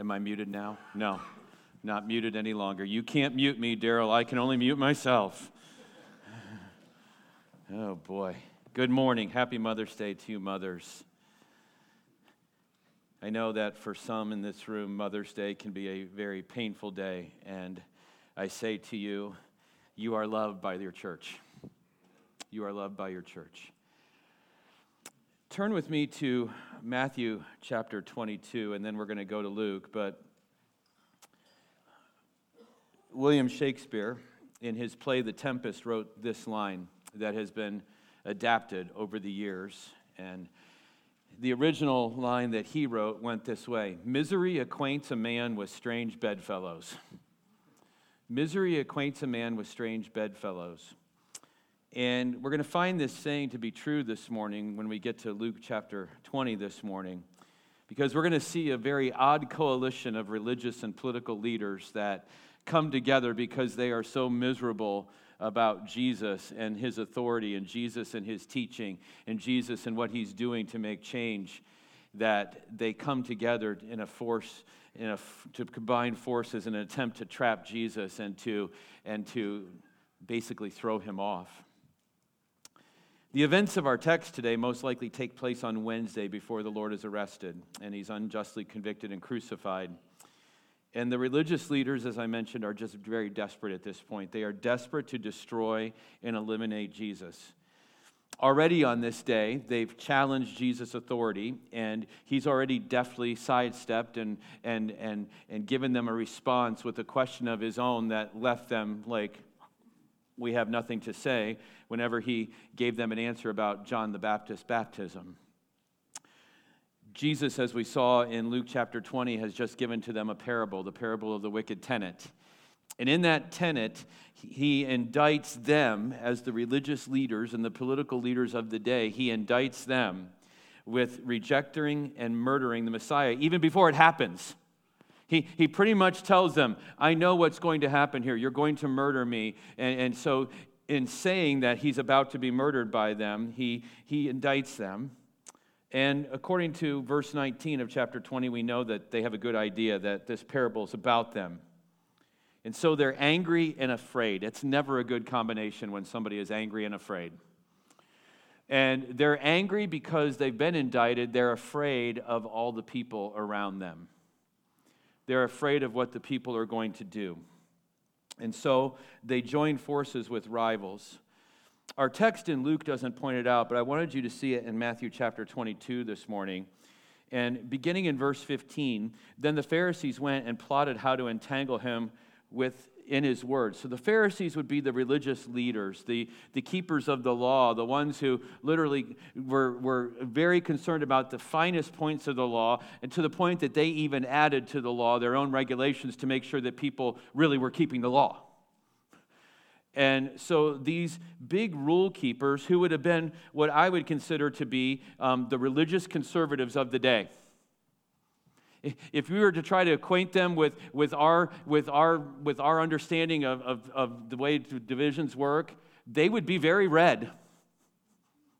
Am I muted now? No, not muted any longer. You can't mute me, Daryl. I can only mute myself. Oh, boy. Good morning. Happy Mother's Day to you, mothers. I know that for some in this room, Mother's Day can be a very painful day. And I say to you, you are loved by your church. You are loved by your church. Turn with me to Matthew chapter 22, and then we're going to go to Luke. But William Shakespeare, in his play The Tempest, wrote this line that has been adapted over the years. And the original line that he wrote went this way Misery acquaints a man with strange bedfellows. Misery acquaints a man with strange bedfellows. And we're going to find this saying to be true this morning when we get to Luke chapter 20 this morning, because we're going to see a very odd coalition of religious and political leaders that come together because they are so miserable about Jesus and his authority and Jesus and his teaching and Jesus and what he's doing to make change that they come together in a force in a, to combine forces in an attempt to trap Jesus and to and to basically throw him off. The events of our text today most likely take place on Wednesday before the Lord is arrested and he's unjustly convicted and crucified. And the religious leaders, as I mentioned, are just very desperate at this point. They are desperate to destroy and eliminate Jesus. Already on this day, they've challenged Jesus' authority, and he's already deftly sidestepped and, and, and, and given them a response with a question of his own that left them like, we have nothing to say, whenever he gave them an answer about John the Baptist's baptism. Jesus, as we saw in Luke chapter 20, has just given to them a parable, the parable of the wicked tenant. And in that tenet, he indicts them as the religious leaders and the political leaders of the day, he indicts them with rejecting and murdering the Messiah, even before it happens. He, he pretty much tells them, I know what's going to happen here. You're going to murder me. And, and so, in saying that he's about to be murdered by them, he, he indicts them. And according to verse 19 of chapter 20, we know that they have a good idea that this parable is about them. And so they're angry and afraid. It's never a good combination when somebody is angry and afraid. And they're angry because they've been indicted. They're afraid of all the people around them. They're afraid of what the people are going to do. And so they join forces with rivals. Our text in Luke doesn't point it out, but I wanted you to see it in Matthew chapter 22 this morning. And beginning in verse 15, then the Pharisees went and plotted how to entangle him with in his words. So the Pharisees would be the religious leaders, the, the keepers of the law, the ones who literally were, were very concerned about the finest points of the law, and to the point that they even added to the law their own regulations to make sure that people really were keeping the law. And so these big rule keepers, who would have been what I would consider to be um, the religious conservatives of the day, if we were to try to acquaint them with, with, our, with, our, with our understanding of, of, of the way divisions work, they would be very red.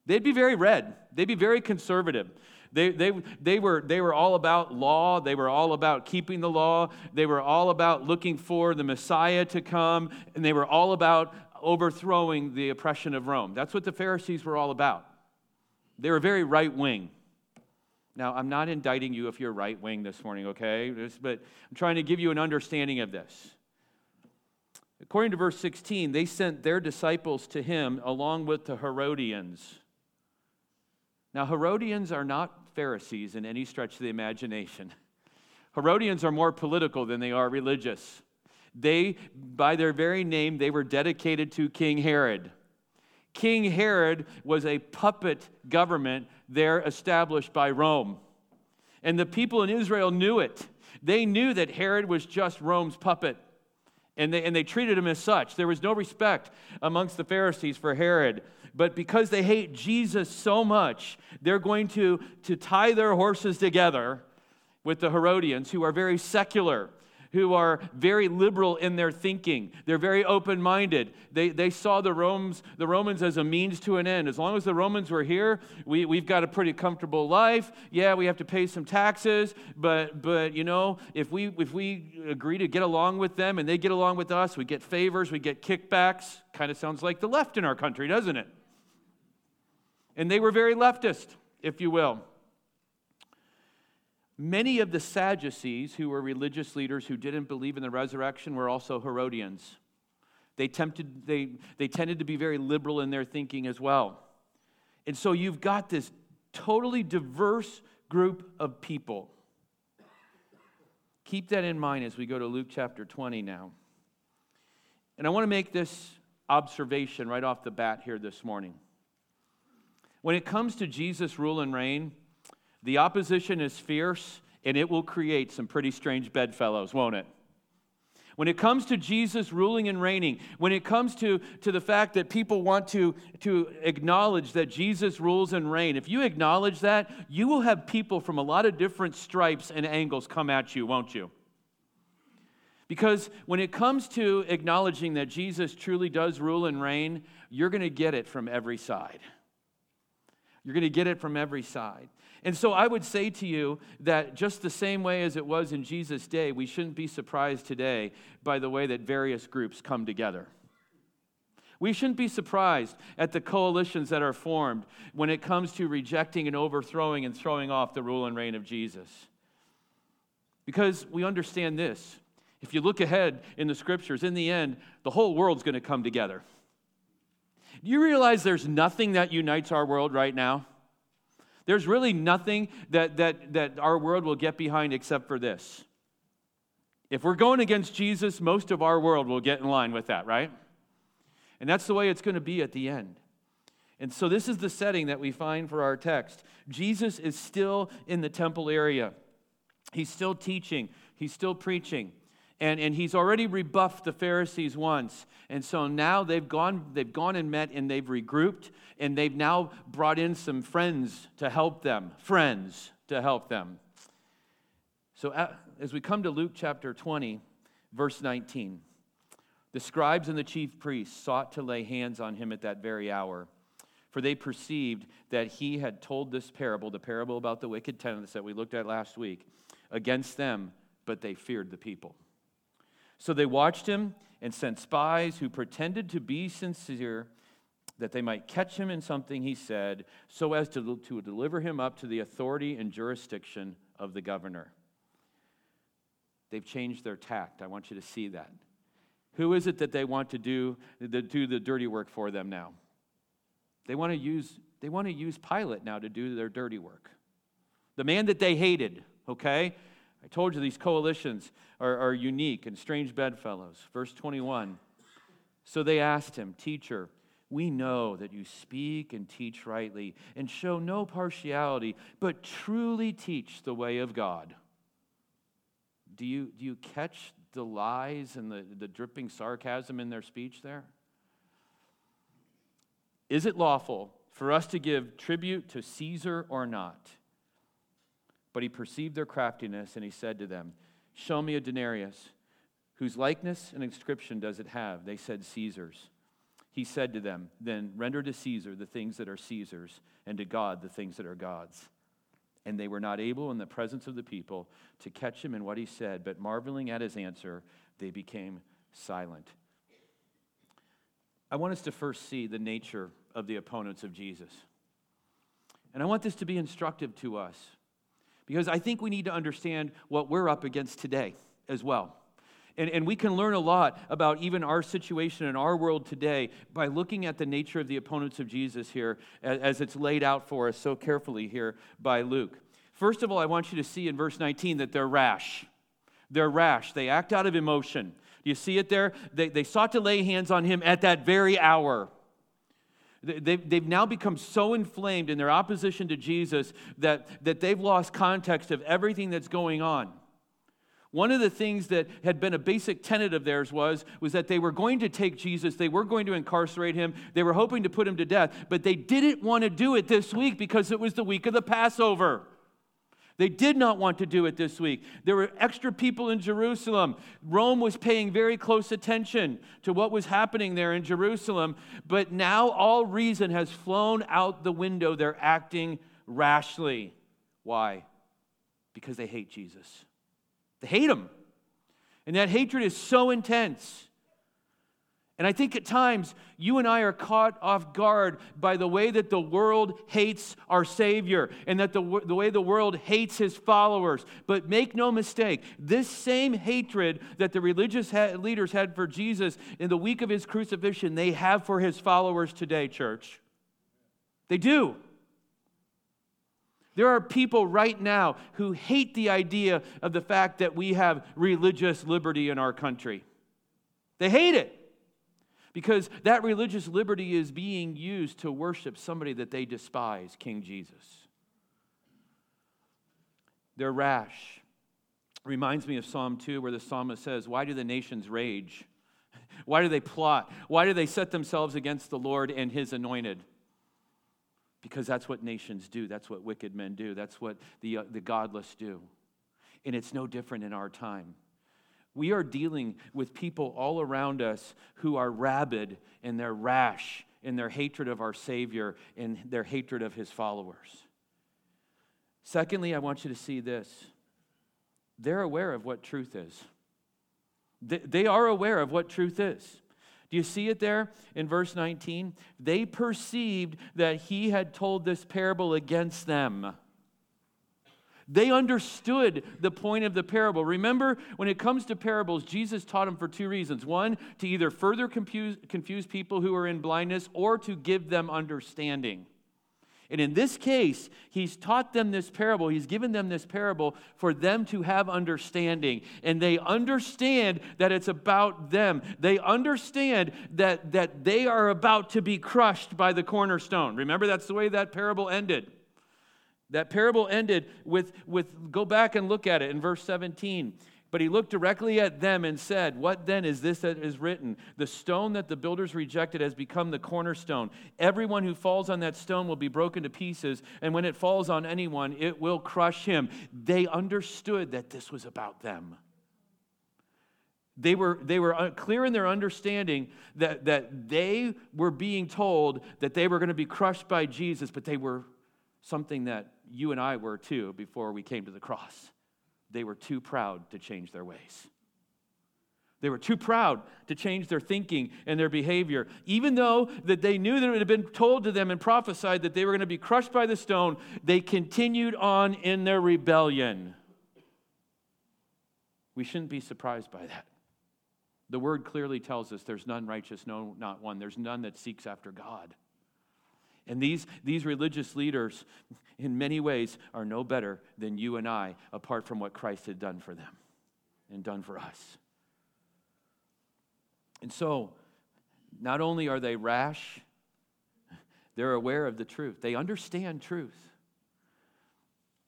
They'd be very red. They'd be very conservative. They, they, they, were, they were all about law. They were all about keeping the law. They were all about looking for the Messiah to come. And they were all about overthrowing the oppression of Rome. That's what the Pharisees were all about. They were very right wing. Now, I'm not indicting you if you're right wing this morning, okay? But I'm trying to give you an understanding of this. According to verse 16, they sent their disciples to him along with the Herodians. Now, Herodians are not Pharisees in any stretch of the imagination. Herodians are more political than they are religious. They, by their very name, they were dedicated to King Herod. King Herod was a puppet government there established by Rome. And the people in Israel knew it. They knew that Herod was just Rome's puppet. And they, and they treated him as such. There was no respect amongst the Pharisees for Herod. But because they hate Jesus so much, they're going to, to tie their horses together with the Herodians, who are very secular. Who are very liberal in their thinking. They're very open minded. They, they saw the Romans, the Romans as a means to an end. As long as the Romans were here, we, we've got a pretty comfortable life. Yeah, we have to pay some taxes, but, but you know, if we, if we agree to get along with them and they get along with us, we get favors, we get kickbacks. Kind of sounds like the left in our country, doesn't it? And they were very leftist, if you will. Many of the Sadducees, who were religious leaders who didn't believe in the resurrection, were also Herodians. They, tempted, they, they tended to be very liberal in their thinking as well. And so you've got this totally diverse group of people. Keep that in mind as we go to Luke chapter 20 now. And I want to make this observation right off the bat here this morning. When it comes to Jesus' rule and reign, the opposition is fierce, and it will create some pretty strange bedfellows, won't it? When it comes to Jesus ruling and reigning, when it comes to, to the fact that people want to, to acknowledge that Jesus rules and reign, if you acknowledge that, you will have people from a lot of different stripes and angles come at you, won't you? Because when it comes to acknowledging that Jesus truly does rule and reign, you're going to get it from every side. You're going to get it from every side. And so I would say to you that just the same way as it was in Jesus' day, we shouldn't be surprised today by the way that various groups come together. We shouldn't be surprised at the coalitions that are formed when it comes to rejecting and overthrowing and throwing off the rule and reign of Jesus. Because we understand this. If you look ahead in the scriptures, in the end, the whole world's going to come together. Do you realize there's nothing that unites our world right now? There's really nothing that, that, that our world will get behind except for this. If we're going against Jesus, most of our world will get in line with that, right? And that's the way it's going to be at the end. And so, this is the setting that we find for our text. Jesus is still in the temple area, he's still teaching, he's still preaching. And, and he's already rebuffed the Pharisees once. And so now they've gone, they've gone and met and they've regrouped and they've now brought in some friends to help them. Friends to help them. So as we come to Luke chapter 20, verse 19, the scribes and the chief priests sought to lay hands on him at that very hour. For they perceived that he had told this parable, the parable about the wicked tenants that we looked at last week, against them, but they feared the people. So they watched him and sent spies who pretended to be sincere that they might catch him in something he said, so as to, to deliver him up to the authority and jurisdiction of the governor. They've changed their tact. I want you to see that. Who is it that they want to do, to do the dirty work for them now? They want to use, they want to use Pilate now to do their dirty work. The man that they hated, okay? I told you these coalitions are, are unique and strange bedfellows. Verse 21 So they asked him, Teacher, we know that you speak and teach rightly and show no partiality, but truly teach the way of God. Do you, do you catch the lies and the, the dripping sarcasm in their speech there? Is it lawful for us to give tribute to Caesar or not? But he perceived their craftiness, and he said to them, Show me a denarius. Whose likeness and inscription does it have? They said, Caesar's. He said to them, Then render to Caesar the things that are Caesar's, and to God the things that are God's. And they were not able in the presence of the people to catch him in what he said, but marveling at his answer, they became silent. I want us to first see the nature of the opponents of Jesus. And I want this to be instructive to us because I think we need to understand what we're up against today as well. And, and we can learn a lot about even our situation in our world today by looking at the nature of the opponents of Jesus here as, as it's laid out for us so carefully here by Luke. First of all, I want you to see in verse 19 that they're rash. They're rash. They act out of emotion. Do you see it there? They, they sought to lay hands on him at that very hour. They've, now become so inflamed in their opposition to Jesus that, that they've lost context of everything that's going on. One of the things that had been a basic tenet of theirs was, was that they were going to take Jesus, they were going to incarcerate him, they were hoping to put him to death, but they didn't want to do it this week because it was the week of the Passover. They did not want to do it this week. There were extra people in Jerusalem. Rome was paying very close attention to what was happening there in Jerusalem, but now all reason has flown out the window. They're acting rashly. Why? Because they hate Jesus. They hate him. And that hatred is so intense and I think at times you and I are caught off guard by the way that the world hates our Savior and that the, the way the world hates his followers. But make no mistake, this same hatred that the religious ha- leaders had for Jesus in the week of his crucifixion, they have for his followers today, church. They do. There are people right now who hate the idea of the fact that we have religious liberty in our country. They hate it because that religious liberty is being used to worship somebody that they despise, King Jesus. They're rash. Reminds me of Psalm 2, where the psalmist says, Why do the nations rage? Why do they plot? Why do they set themselves against the Lord and his anointed? Because that's what nations do. That's what wicked men do. That's what the, uh, the godless do. And it's no different in our time. We are dealing with people all around us who are rabid and they're rash in their hatred of our Savior and their hatred of his followers. Secondly, I want you to see this they're aware of what truth is. They are aware of what truth is. Do you see it there in verse 19? They perceived that he had told this parable against them. They understood the point of the parable. Remember, when it comes to parables, Jesus taught them for two reasons. One, to either further confuse, confuse people who are in blindness or to give them understanding. And in this case, he's taught them this parable. He's given them this parable for them to have understanding. And they understand that it's about them. They understand that, that they are about to be crushed by the cornerstone. Remember, that's the way that parable ended. That parable ended with, with go back and look at it in verse 17. But he looked directly at them and said, What then is this that is written? The stone that the builders rejected has become the cornerstone. Everyone who falls on that stone will be broken to pieces, and when it falls on anyone, it will crush him. They understood that this was about them. They were, they were uh, clear in their understanding that, that they were being told that they were going to be crushed by Jesus, but they were something that you and I were too before we came to the cross. They were too proud to change their ways. They were too proud to change their thinking and their behavior. Even though that they knew that it had been told to them and prophesied that they were going to be crushed by the stone, they continued on in their rebellion. We shouldn't be surprised by that. The word clearly tells us there's none righteous, no, not one. There's none that seeks after God. And these, these religious leaders, in many ways, are no better than you and I, apart from what Christ had done for them and done for us. And so, not only are they rash, they're aware of the truth, they understand truth.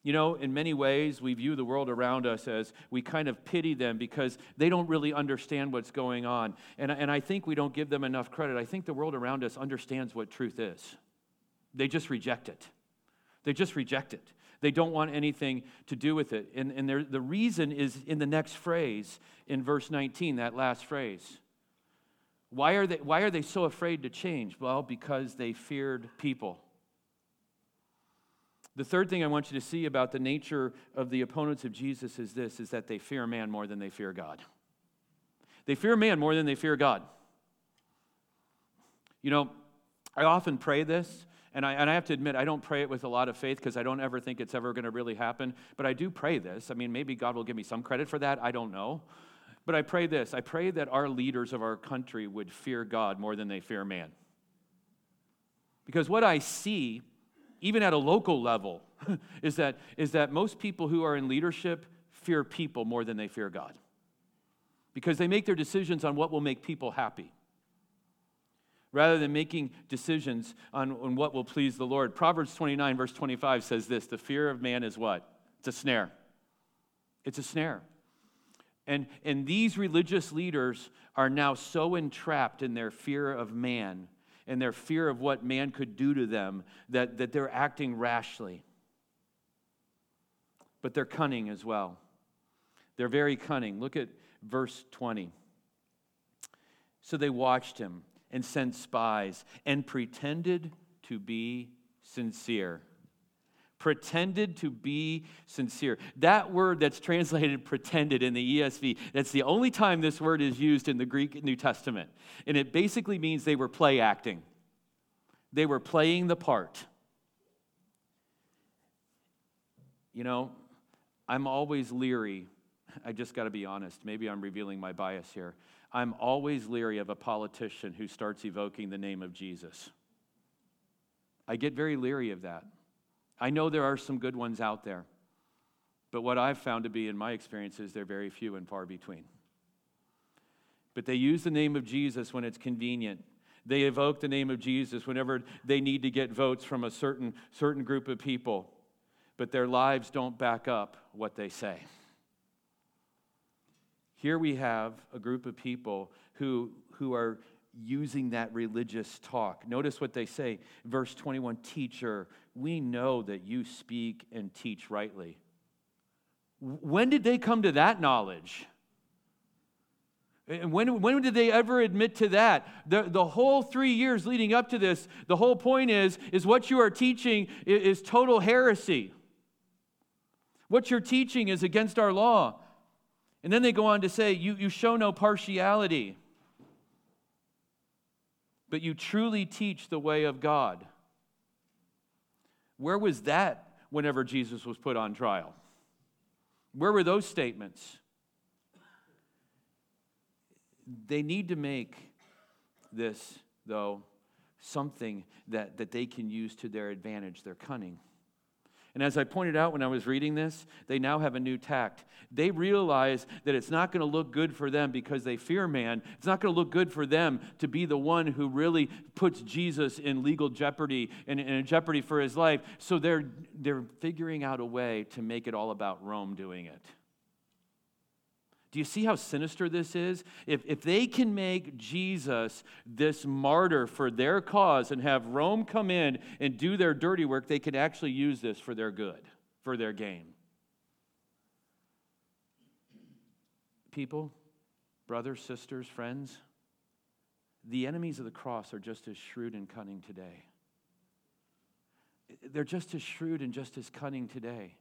You know, in many ways, we view the world around us as we kind of pity them because they don't really understand what's going on. And, and I think we don't give them enough credit. I think the world around us understands what truth is. They just reject it. They just reject it. They don't want anything to do with it. And, and the reason is in the next phrase, in verse 19, that last phrase. Why are, they, why are they so afraid to change? Well, because they feared people. The third thing I want you to see about the nature of the opponents of Jesus is this is that they fear man more than they fear God. They fear man more than they fear God. You know, I often pray this and I, and I have to admit, I don't pray it with a lot of faith because I don't ever think it's ever going to really happen. But I do pray this. I mean, maybe God will give me some credit for that. I don't know. But I pray this I pray that our leaders of our country would fear God more than they fear man. Because what I see, even at a local level, is that, is that most people who are in leadership fear people more than they fear God. Because they make their decisions on what will make people happy rather than making decisions on, on what will please the Lord. Proverbs 29, verse 25 says this The fear of man is what? It's a snare. It's a snare. And, and these religious leaders are now so entrapped in their fear of man and their fear of what man could do to them that, that they're acting rashly. but they're cunning as well. They're very cunning. Look at verse 20. So they watched him and sent spies and pretended to be sincere. Pretended to be sincere. That word that's translated pretended in the ESV, that's the only time this word is used in the Greek New Testament. And it basically means they were play acting, they were playing the part. You know, I'm always leery. I just got to be honest. Maybe I'm revealing my bias here. I'm always leery of a politician who starts evoking the name of Jesus. I get very leery of that. I know there are some good ones out there, but what I've found to be, in my experience, is they're very few and far between. But they use the name of Jesus when it's convenient. They evoke the name of Jesus whenever they need to get votes from a certain, certain group of people but their lives don't back up what they say. Here we have a group of people who, who are using that religious talk. Notice what they say. Verse 21 Teacher, we know that you speak and teach rightly. When did they come to that knowledge? And when, when did they ever admit to that? The, the whole three years leading up to this, the whole point is, is what you are teaching is, is total heresy. What you're teaching is against our law. And then they go on to say, you, you show no partiality, but you truly teach the way of God. Where was that whenever Jesus was put on trial? Where were those statements? They need to make this, though, something that, that they can use to their advantage, their cunning. And as I pointed out when I was reading this, they now have a new tact. They realize that it's not going to look good for them because they fear man. It's not going to look good for them to be the one who really puts Jesus in legal jeopardy and in jeopardy for his life. So they're, they're figuring out a way to make it all about Rome doing it. Do you see how sinister this is? If, if they can make Jesus this martyr for their cause and have Rome come in and do their dirty work, they can actually use this for their good, for their gain. People, brothers, sisters, friends, the enemies of the cross are just as shrewd and cunning today. They're just as shrewd and just as cunning today.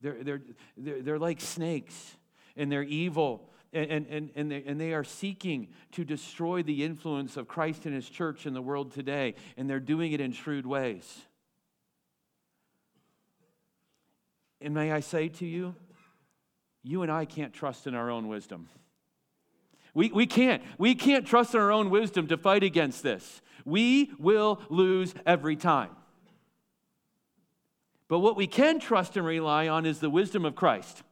They're, they're, they're, they're like snakes and they're evil and, and, and, they, and they are seeking to destroy the influence of Christ and his church in the world today, and they're doing it in shrewd ways. And may I say to you, you and I can't trust in our own wisdom. We, we can't. We can't trust in our own wisdom to fight against this. We will lose every time. But what we can trust and rely on is the wisdom of Christ.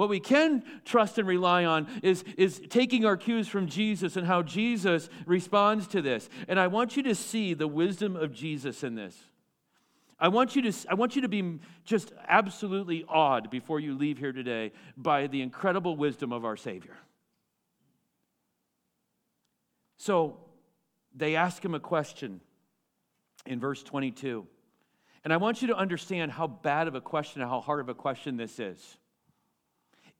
What we can trust and rely on is, is taking our cues from Jesus and how Jesus responds to this. And I want you to see the wisdom of Jesus in this. I want you to, I want you to be just absolutely awed before you leave here today by the incredible wisdom of our Savior. So they ask him a question in verse 22. And I want you to understand how bad of a question, and how hard of a question this is.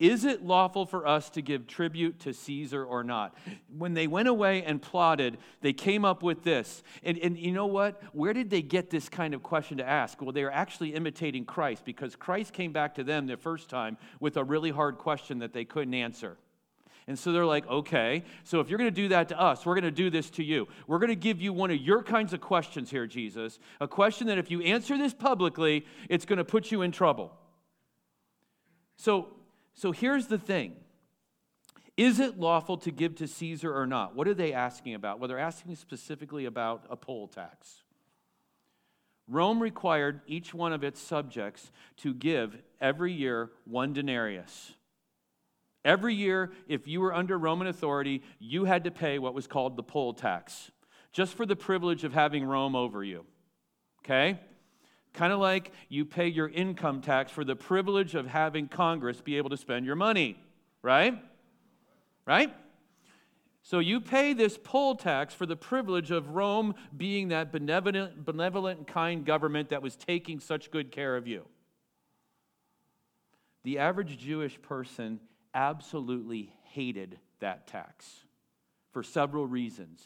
Is it lawful for us to give tribute to Caesar or not? When they went away and plotted, they came up with this. And, and you know what? Where did they get this kind of question to ask? Well, they were actually imitating Christ because Christ came back to them the first time with a really hard question that they couldn't answer. And so they're like, okay, so if you're going to do that to us, we're going to do this to you. We're going to give you one of your kinds of questions here, Jesus. A question that if you answer this publicly, it's going to put you in trouble. So so here's the thing Is it lawful to give to Caesar or not? What are they asking about? Well, they're asking specifically about a poll tax. Rome required each one of its subjects to give every year one denarius. Every year, if you were under Roman authority, you had to pay what was called the poll tax, just for the privilege of having Rome over you. Okay? Kind of like you pay your income tax for the privilege of having Congress be able to spend your money, right? Right? So you pay this poll tax for the privilege of Rome being that benevolent, benevolent and kind government that was taking such good care of you. The average Jewish person absolutely hated that tax for several reasons.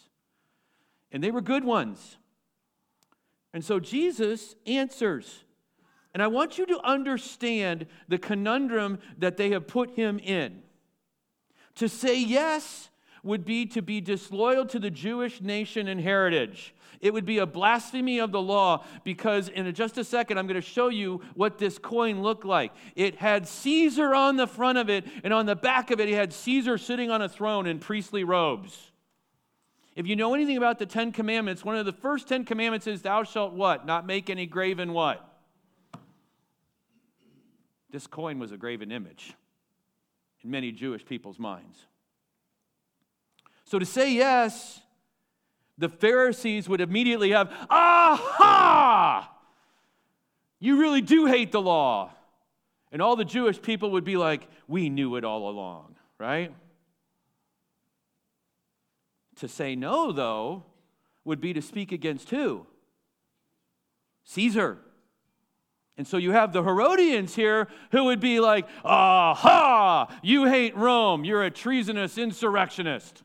And they were good ones. And so Jesus answers. And I want you to understand the conundrum that they have put him in. To say yes would be to be disloyal to the Jewish nation and heritage. It would be a blasphemy of the law because in just a second I'm going to show you what this coin looked like. It had Caesar on the front of it, and on the back of it, it had Caesar sitting on a throne in priestly robes. If you know anything about the Ten Commandments, one of the first Ten Commandments is, Thou shalt what? Not make any graven what? This coin was a graven image in many Jewish people's minds. So to say yes, the Pharisees would immediately have, aha! You really do hate the law. And all the Jewish people would be like, we knew it all along, right? To say no, though, would be to speak against who? Caesar. And so you have the Herodians here who would be like, aha, you hate Rome, you're a treasonous insurrectionist.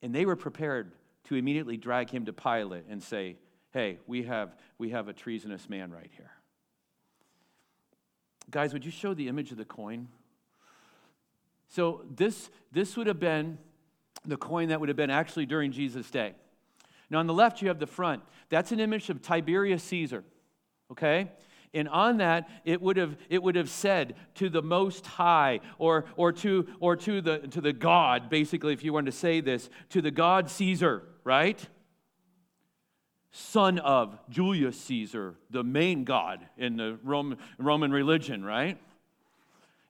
And they were prepared to immediately drag him to Pilate and say, hey, we have, we have a treasonous man right here. Guys, would you show the image of the coin? So this, this would have been the coin that would have been actually during Jesus' day. Now, on the left, you have the front. That's an image of Tiberius Caesar, okay? And on that, it would have, it would have said to the Most High, or, or, to, or to, the, to the God, basically, if you wanted to say this, to the God Caesar, right? Son of Julius Caesar, the main God in the Roman, Roman religion, right?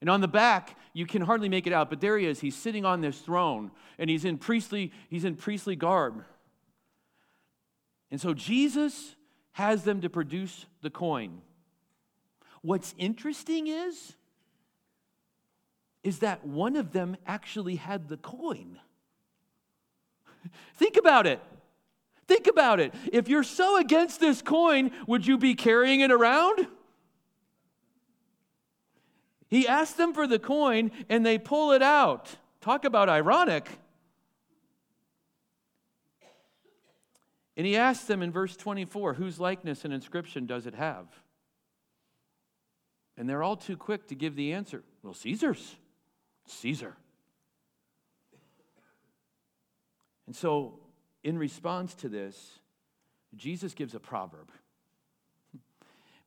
And on the back, you can hardly make it out, but there he is. He's sitting on this throne, and he's in priestly, he's in priestly garb. And so Jesus has them to produce the coin. What's interesting is, is that one of them actually had the coin. Think about it. Think about it. If you're so against this coin, would you be carrying it around? He asked them for the coin and they pull it out. Talk about ironic. And he asks them in verse 24, whose likeness and inscription does it have? And they're all too quick to give the answer. Well, Caesar's. Caesar. And so, in response to this, Jesus gives a proverb.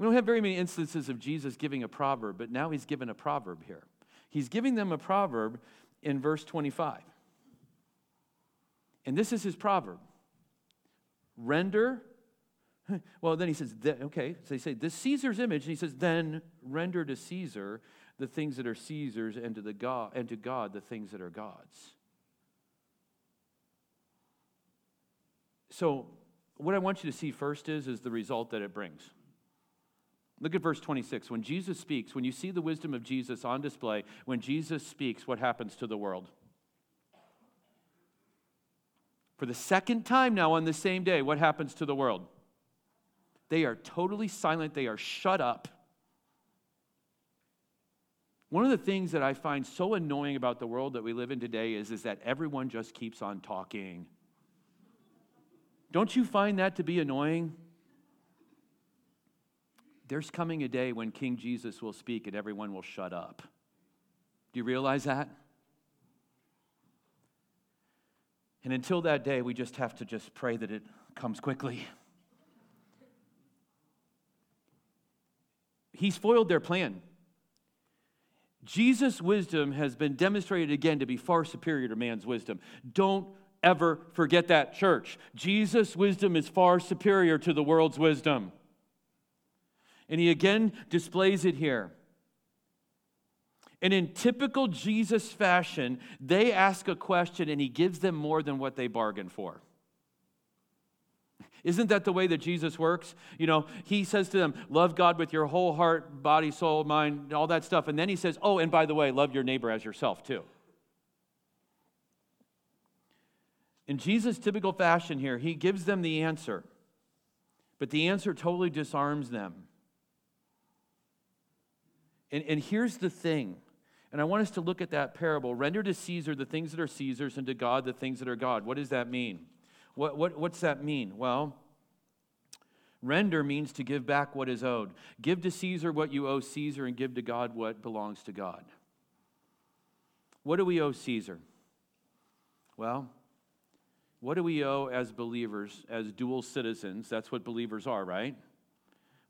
We don't have very many instances of Jesus giving a proverb, but now he's given a proverb here. He's giving them a proverb in verse 25. And this is his proverb render well, then he says, okay, so they say, this Caesar's image, and he says, then render to Caesar the things that are Caesar's and to, the God, and to God the things that are God's. So, what I want you to see first is, is the result that it brings. Look at verse 26. When Jesus speaks, when you see the wisdom of Jesus on display, when Jesus speaks, what happens to the world? For the second time now on the same day, what happens to the world? They are totally silent, they are shut up. One of the things that I find so annoying about the world that we live in today is, is that everyone just keeps on talking. Don't you find that to be annoying? There's coming a day when King Jesus will speak and everyone will shut up. Do you realize that? And until that day, we just have to just pray that it comes quickly. He's foiled their plan. Jesus' wisdom has been demonstrated again to be far superior to man's wisdom. Don't ever forget that, church. Jesus' wisdom is far superior to the world's wisdom. And he again displays it here. And in typical Jesus fashion, they ask a question and he gives them more than what they bargained for. Isn't that the way that Jesus works? You know, he says to them, Love God with your whole heart, body, soul, mind, all that stuff. And then he says, Oh, and by the way, love your neighbor as yourself too. In Jesus' typical fashion here, he gives them the answer, but the answer totally disarms them. And, and here's the thing, and I want us to look at that parable render to Caesar the things that are Caesar's, and to God the things that are God. What does that mean? What, what, what's that mean? Well, render means to give back what is owed. Give to Caesar what you owe Caesar, and give to God what belongs to God. What do we owe Caesar? Well, what do we owe as believers, as dual citizens? That's what believers are, right?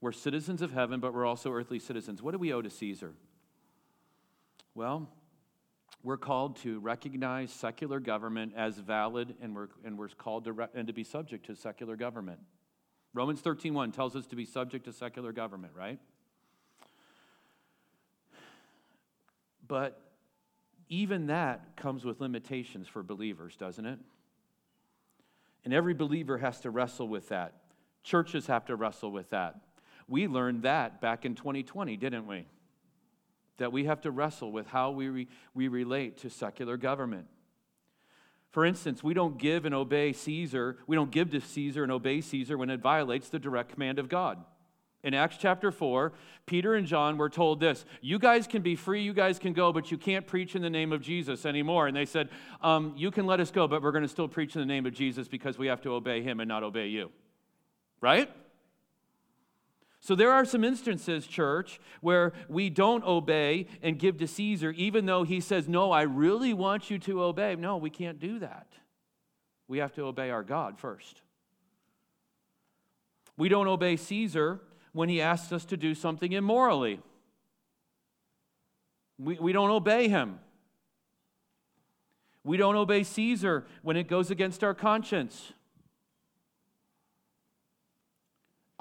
We're citizens of heaven, but we're also earthly citizens. What do we owe to Caesar? Well, we're called to recognize secular government as valid, and we're, and we're called to, re- and to be subject to secular government. Romans 13.1 tells us to be subject to secular government, right? But even that comes with limitations for believers, doesn't it? And every believer has to wrestle with that. Churches have to wrestle with that. We learned that back in 2020, didn't we? That we have to wrestle with how we, re- we relate to secular government. For instance, we don't give and obey Caesar, we don't give to Caesar and obey Caesar when it violates the direct command of God. In Acts chapter 4, Peter and John were told this You guys can be free, you guys can go, but you can't preach in the name of Jesus anymore. And they said, um, You can let us go, but we're going to still preach in the name of Jesus because we have to obey him and not obey you. Right? So there are some instances, church, where we don't obey and give to Caesar, even though he says, No, I really want you to obey. No, we can't do that. We have to obey our God first. We don't obey Caesar when he asks us to do something immorally. We, we don't obey him. We don't obey Caesar when it goes against our conscience.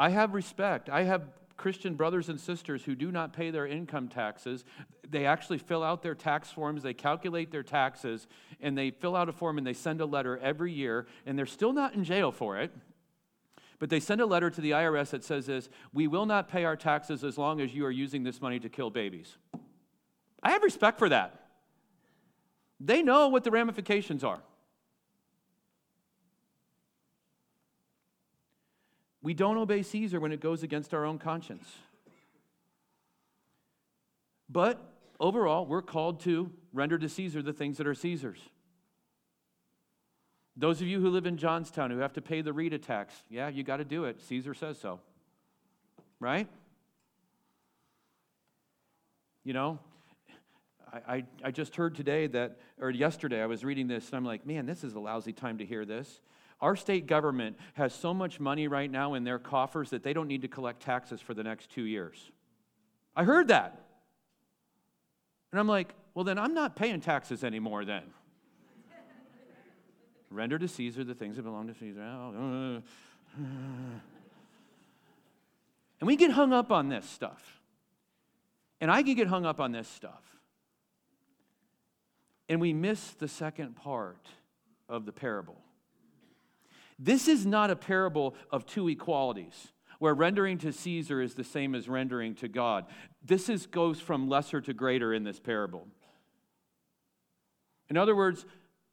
I have respect. I have Christian brothers and sisters who do not pay their income taxes. They actually fill out their tax forms, they calculate their taxes, and they fill out a form and they send a letter every year, and they're still not in jail for it. But they send a letter to the IRS that says this We will not pay our taxes as long as you are using this money to kill babies. I have respect for that. They know what the ramifications are. We don't obey Caesar when it goes against our own conscience. But overall, we're called to render to Caesar the things that are Caesar's. Those of you who live in Johnstown who have to pay the RETA tax, yeah, you got to do it. Caesar says so. Right? You know, I, I, I, just heard today that, or yesterday, I was reading this, and I'm like, man, this is a lousy time to hear this. Our state government has so much money right now in their coffers that they don't need to collect taxes for the next two years. I heard that. And I'm like, well, then I'm not paying taxes anymore then. Render to Caesar the things that belong to Caesar. and we get hung up on this stuff. And I can get hung up on this stuff. And we miss the second part of the parable. This is not a parable of two equalities where rendering to Caesar is the same as rendering to God. This is, goes from lesser to greater in this parable. In other words,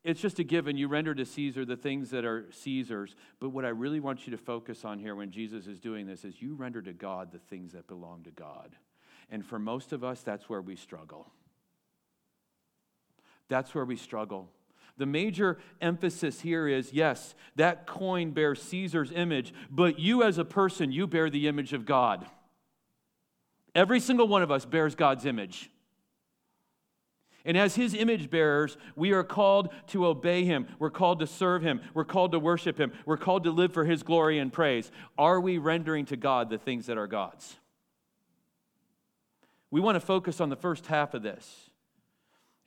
it's just a given. You render to Caesar the things that are Caesar's. But what I really want you to focus on here when Jesus is doing this is you render to God the things that belong to God. And for most of us, that's where we struggle. That's where we struggle. The major emphasis here is yes, that coin bears Caesar's image, but you as a person, you bear the image of God. Every single one of us bears God's image. And as his image bearers, we are called to obey him. We're called to serve him. We're called to worship him. We're called to live for his glory and praise. Are we rendering to God the things that are God's? We want to focus on the first half of this.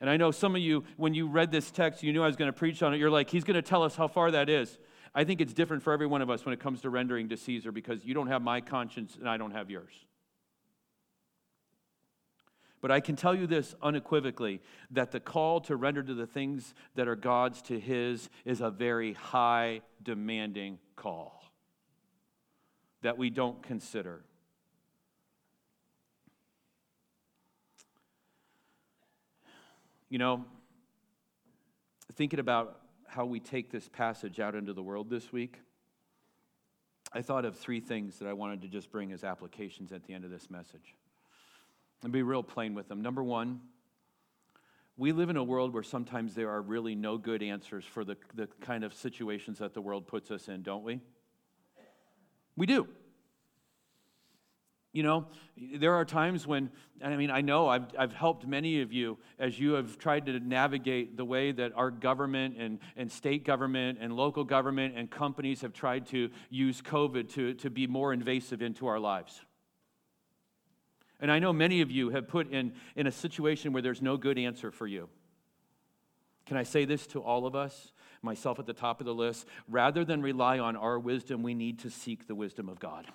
And I know some of you, when you read this text, you knew I was going to preach on it. You're like, he's going to tell us how far that is. I think it's different for every one of us when it comes to rendering to Caesar because you don't have my conscience and I don't have yours. But I can tell you this unequivocally that the call to render to the things that are God's to His is a very high, demanding call that we don't consider. You know, thinking about how we take this passage out into the world this week, I thought of three things that I wanted to just bring as applications at the end of this message. and be real plain with them. Number one, we live in a world where sometimes there are really no good answers for the, the kind of situations that the world puts us in, don't we? We do. You know, there are times when, I mean, I know I've, I've helped many of you as you have tried to navigate the way that our government and, and state government and local government and companies have tried to use COVID to, to be more invasive into our lives. And I know many of you have put in, in a situation where there's no good answer for you. Can I say this to all of us, myself at the top of the list? Rather than rely on our wisdom, we need to seek the wisdom of God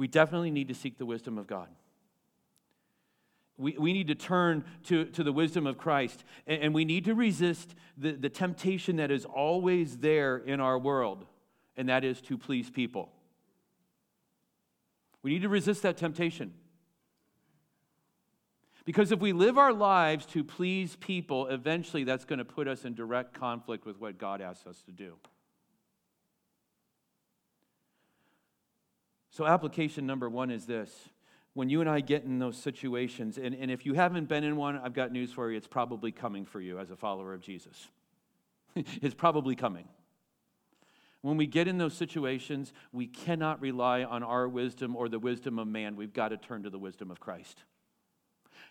we definitely need to seek the wisdom of God. We, we need to turn to, to the wisdom of Christ, and, and we need to resist the, the temptation that is always there in our world, and that is to please people. We need to resist that temptation. Because if we live our lives to please people, eventually that's going to put us in direct conflict with what God asks us to do. So, application number one is this. When you and I get in those situations, and, and if you haven't been in one, I've got news for you. It's probably coming for you as a follower of Jesus. it's probably coming. When we get in those situations, we cannot rely on our wisdom or the wisdom of man. We've got to turn to the wisdom of Christ.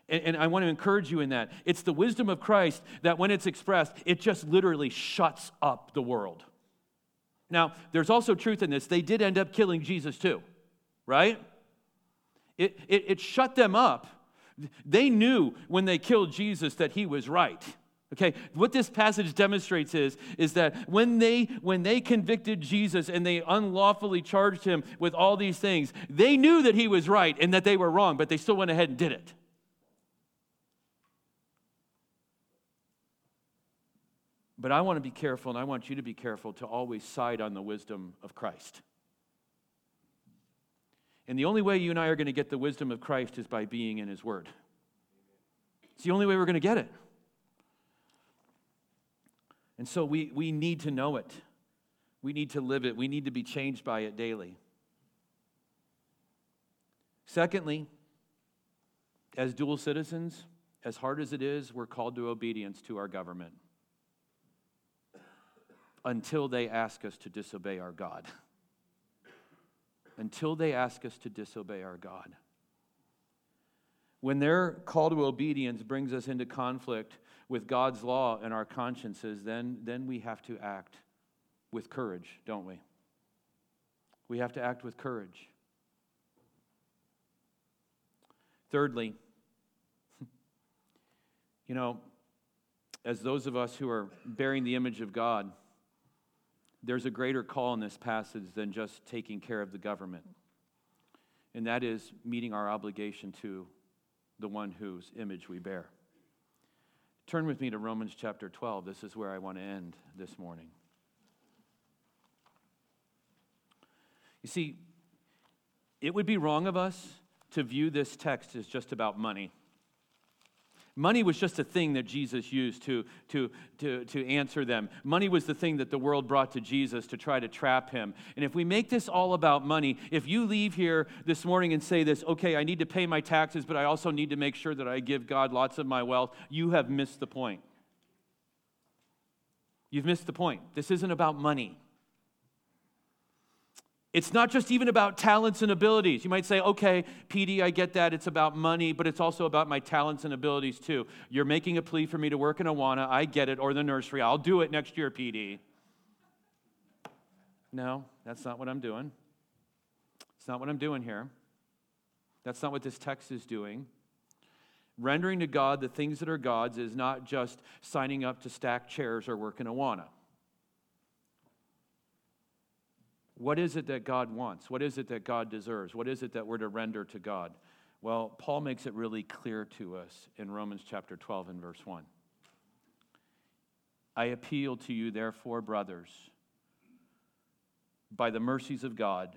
And, and, I want to encourage you in that. It's the wisdom of Christ that, when it's expressed, it just literally shuts up the world. Now, there's also truth in this. They did end up killing Jesus too, right? It, it, it shut them up. They knew when they killed Jesus that he was right. Okay, what this passage demonstrates is, is that when they when they convicted Jesus and they unlawfully charged him with all these things, they knew that he was right and that they were wrong, but they still went ahead and did it. But I want to be careful, and I want you to be careful to always side on the wisdom of Christ. And the only way you and I are going to get the wisdom of Christ is by being in His Word. It's the only way we're going to get it. And so we, we need to know it. We need to live it. We need to be changed by it daily. Secondly, as dual citizens, as hard as it is, we're called to obedience to our government until they ask us to disobey our God. Until they ask us to disobey our God. When their call to obedience brings us into conflict with God's law and our consciences, then, then we have to act with courage, don't we? We have to act with courage. Thirdly, you know, as those of us who are bearing the image of God, there's a greater call in this passage than just taking care of the government, and that is meeting our obligation to the one whose image we bear. Turn with me to Romans chapter 12. This is where I want to end this morning. You see, it would be wrong of us to view this text as just about money. Money was just a thing that Jesus used to, to, to, to answer them. Money was the thing that the world brought to Jesus to try to trap him. And if we make this all about money, if you leave here this morning and say this, okay, I need to pay my taxes, but I also need to make sure that I give God lots of my wealth, you have missed the point. You've missed the point. This isn't about money. It's not just even about talents and abilities. You might say, okay, PD, I get that. It's about money, but it's also about my talents and abilities too. You're making a plea for me to work in Awana. I get it, or the nursery. I'll do it next year, PD. No, that's not what I'm doing. It's not what I'm doing here. That's not what this text is doing. Rendering to God the things that are God's is not just signing up to stack chairs or work in Awana. What is it that God wants? What is it that God deserves? What is it that we're to render to God? Well, Paul makes it really clear to us in Romans chapter 12 and verse 1. I appeal to you, therefore, brothers, by the mercies of God,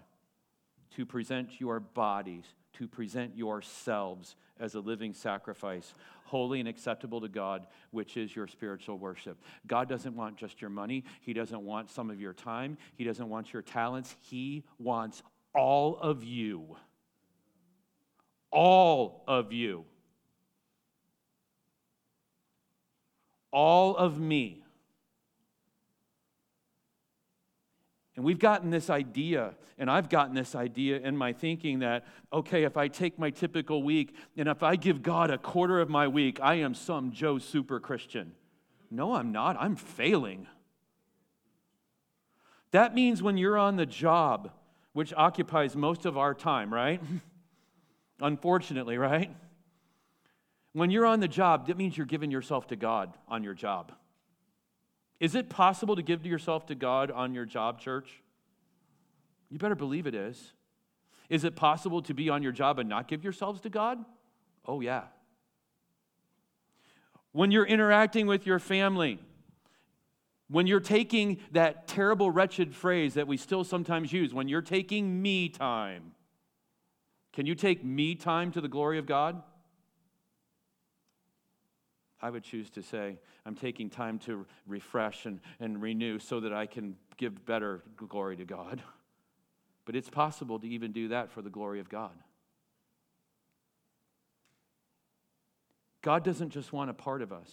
to present your bodies, to present yourselves as a living sacrifice, holy and acceptable to God, which is your spiritual worship. God doesn't want just your money, He doesn't want some of your time, He doesn't want your talents. He wants all of you. all of you. All of me. And we've gotten this idea, and I've gotten this idea in my thinking that, okay, if I take my typical week and if I give God a quarter of my week, I am some Joe super Christian. No, I'm not. I'm failing. That means when you're on the job, which occupies most of our time, right? Unfortunately, right? When you're on the job, that means you're giving yourself to God on your job. Is it possible to give yourself to God on your job, church? You better believe it is. Is it possible to be on your job and not give yourselves to God? Oh, yeah. When you're interacting with your family, when you're taking that terrible, wretched phrase that we still sometimes use, when you're taking me time, can you take me time to the glory of God? I would choose to say, I'm taking time to refresh and, and renew so that I can give better glory to God. But it's possible to even do that for the glory of God. God doesn't just want a part of us.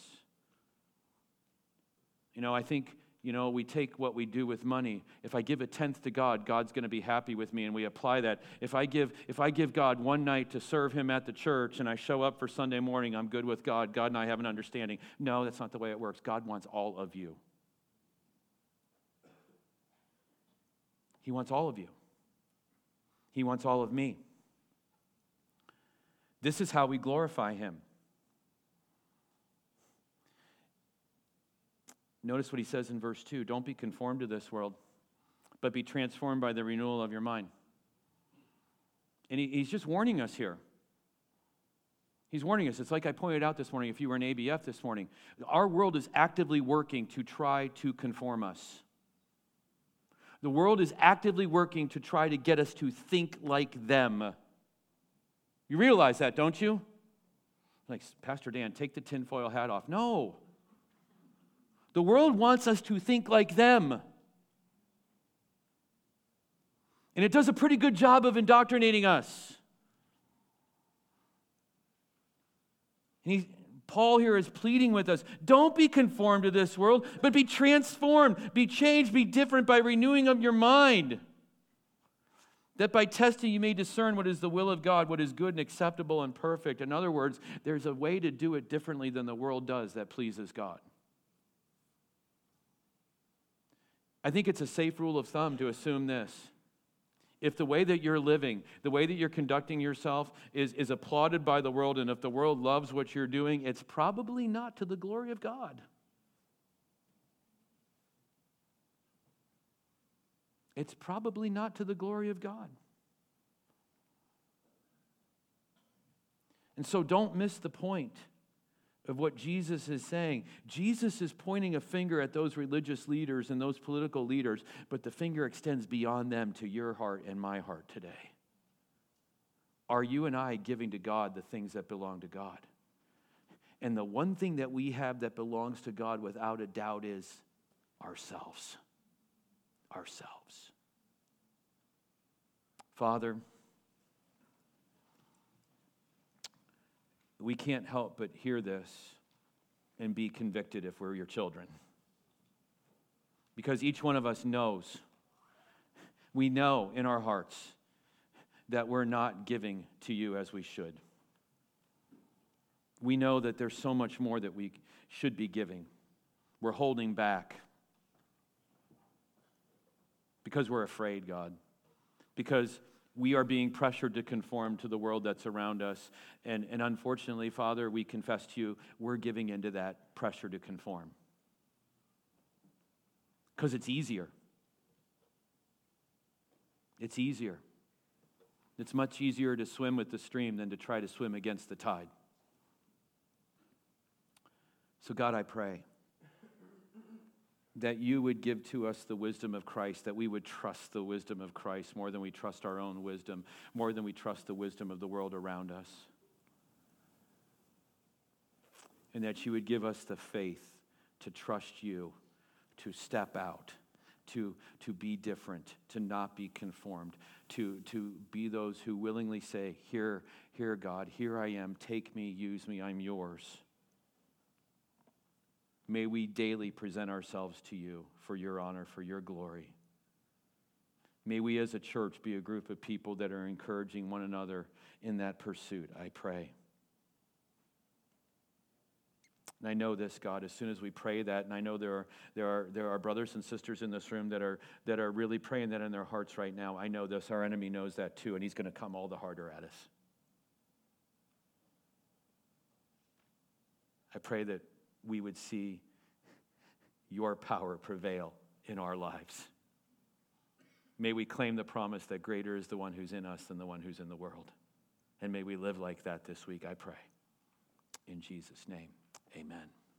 You know, I think, you know, we take what we do with money. If I give a tenth to God, God's going to be happy with me, and we apply that. If I give, if I give God one night to serve Him at the church, and I show up for Sunday morning, I'm good with God. God and I have an understanding. No, that's not the way it works. God wants all of you. He wants all of you. He wants all of me. This is how we glorify Him. Notice what he says in verse 2 Don't be conformed to this world, but be transformed by the renewal of your mind. And he, he's just warning us here. He's warning us. It's like I pointed out this morning, if you were in ABF this morning. Our world is actively working to try to conform us. The world is actively working to try to get us to think like them. You realize that, don't you? Like, Pastor Dan, take the tinfoil hat off. No. The world wants us to think like them. And it does a pretty good job of indoctrinating us. And he, Paul here is pleading with us don't be conformed to this world, but be transformed, be changed, be different by renewing of your mind. That by testing you may discern what is the will of God, what is good and acceptable and perfect. In other words, there's a way to do it differently than the world does that pleases God. I think it's a safe rule of thumb to assume this. If the way that you're living, the way that you're conducting yourself is, is applauded by the world, and if the world loves what you're doing, it's probably not to the glory of God. It's probably not to the glory of God. And so don't miss the point of what Jesus is saying. Jesus is pointing a finger at those religious leaders and those political leaders, but the finger extends beyond them to your heart and my heart today. Are you and I giving to God the things that belong to God? And the one thing that we have that belongs to God without a doubt is ourselves. Ourselves. Father, we can't help but hear this and be convicted if we're your children. Because each one of us knows, we know in our hearts that we're not giving to you as we should. We know that there's so much more that we should be giving. We're holding back because we're afraid, God. Because we are being pressured to conform to the world that's around us. And, and unfortunately, Father, we confess to you, we're giving into that pressure to conform. Because it's easier. It's easier. It's much easier to swim with the stream than to try to swim against the tide. So, God, I pray that you would give to us the wisdom of Christ, that we would trust the wisdom of Christ more than we trust our own wisdom, more than we trust the wisdom of the world around us. And that you would give us the faith to trust you, to step out, to, to be different, to not be conformed, to, to be those who willingly say, Here, here, God, here I am, take me, use me, I'm yours. May we daily present ourselves to you for your honor, for your glory. May we as a church be a group of people that are encouraging one another in that pursuit, I pray. And I know this, God, as soon as we pray that, and I know there are, there are, there are brothers and sisters in this room that are, that are really praying that in their hearts right now. I know this. Our enemy knows that too, and he's going to come all the harder at us. I pray that we would see your power prevail in our lives. May we claim the promise that greater is the one who's in us than the one who's in the world. And may we live like that this week, I pray. In Jesus' name, amen.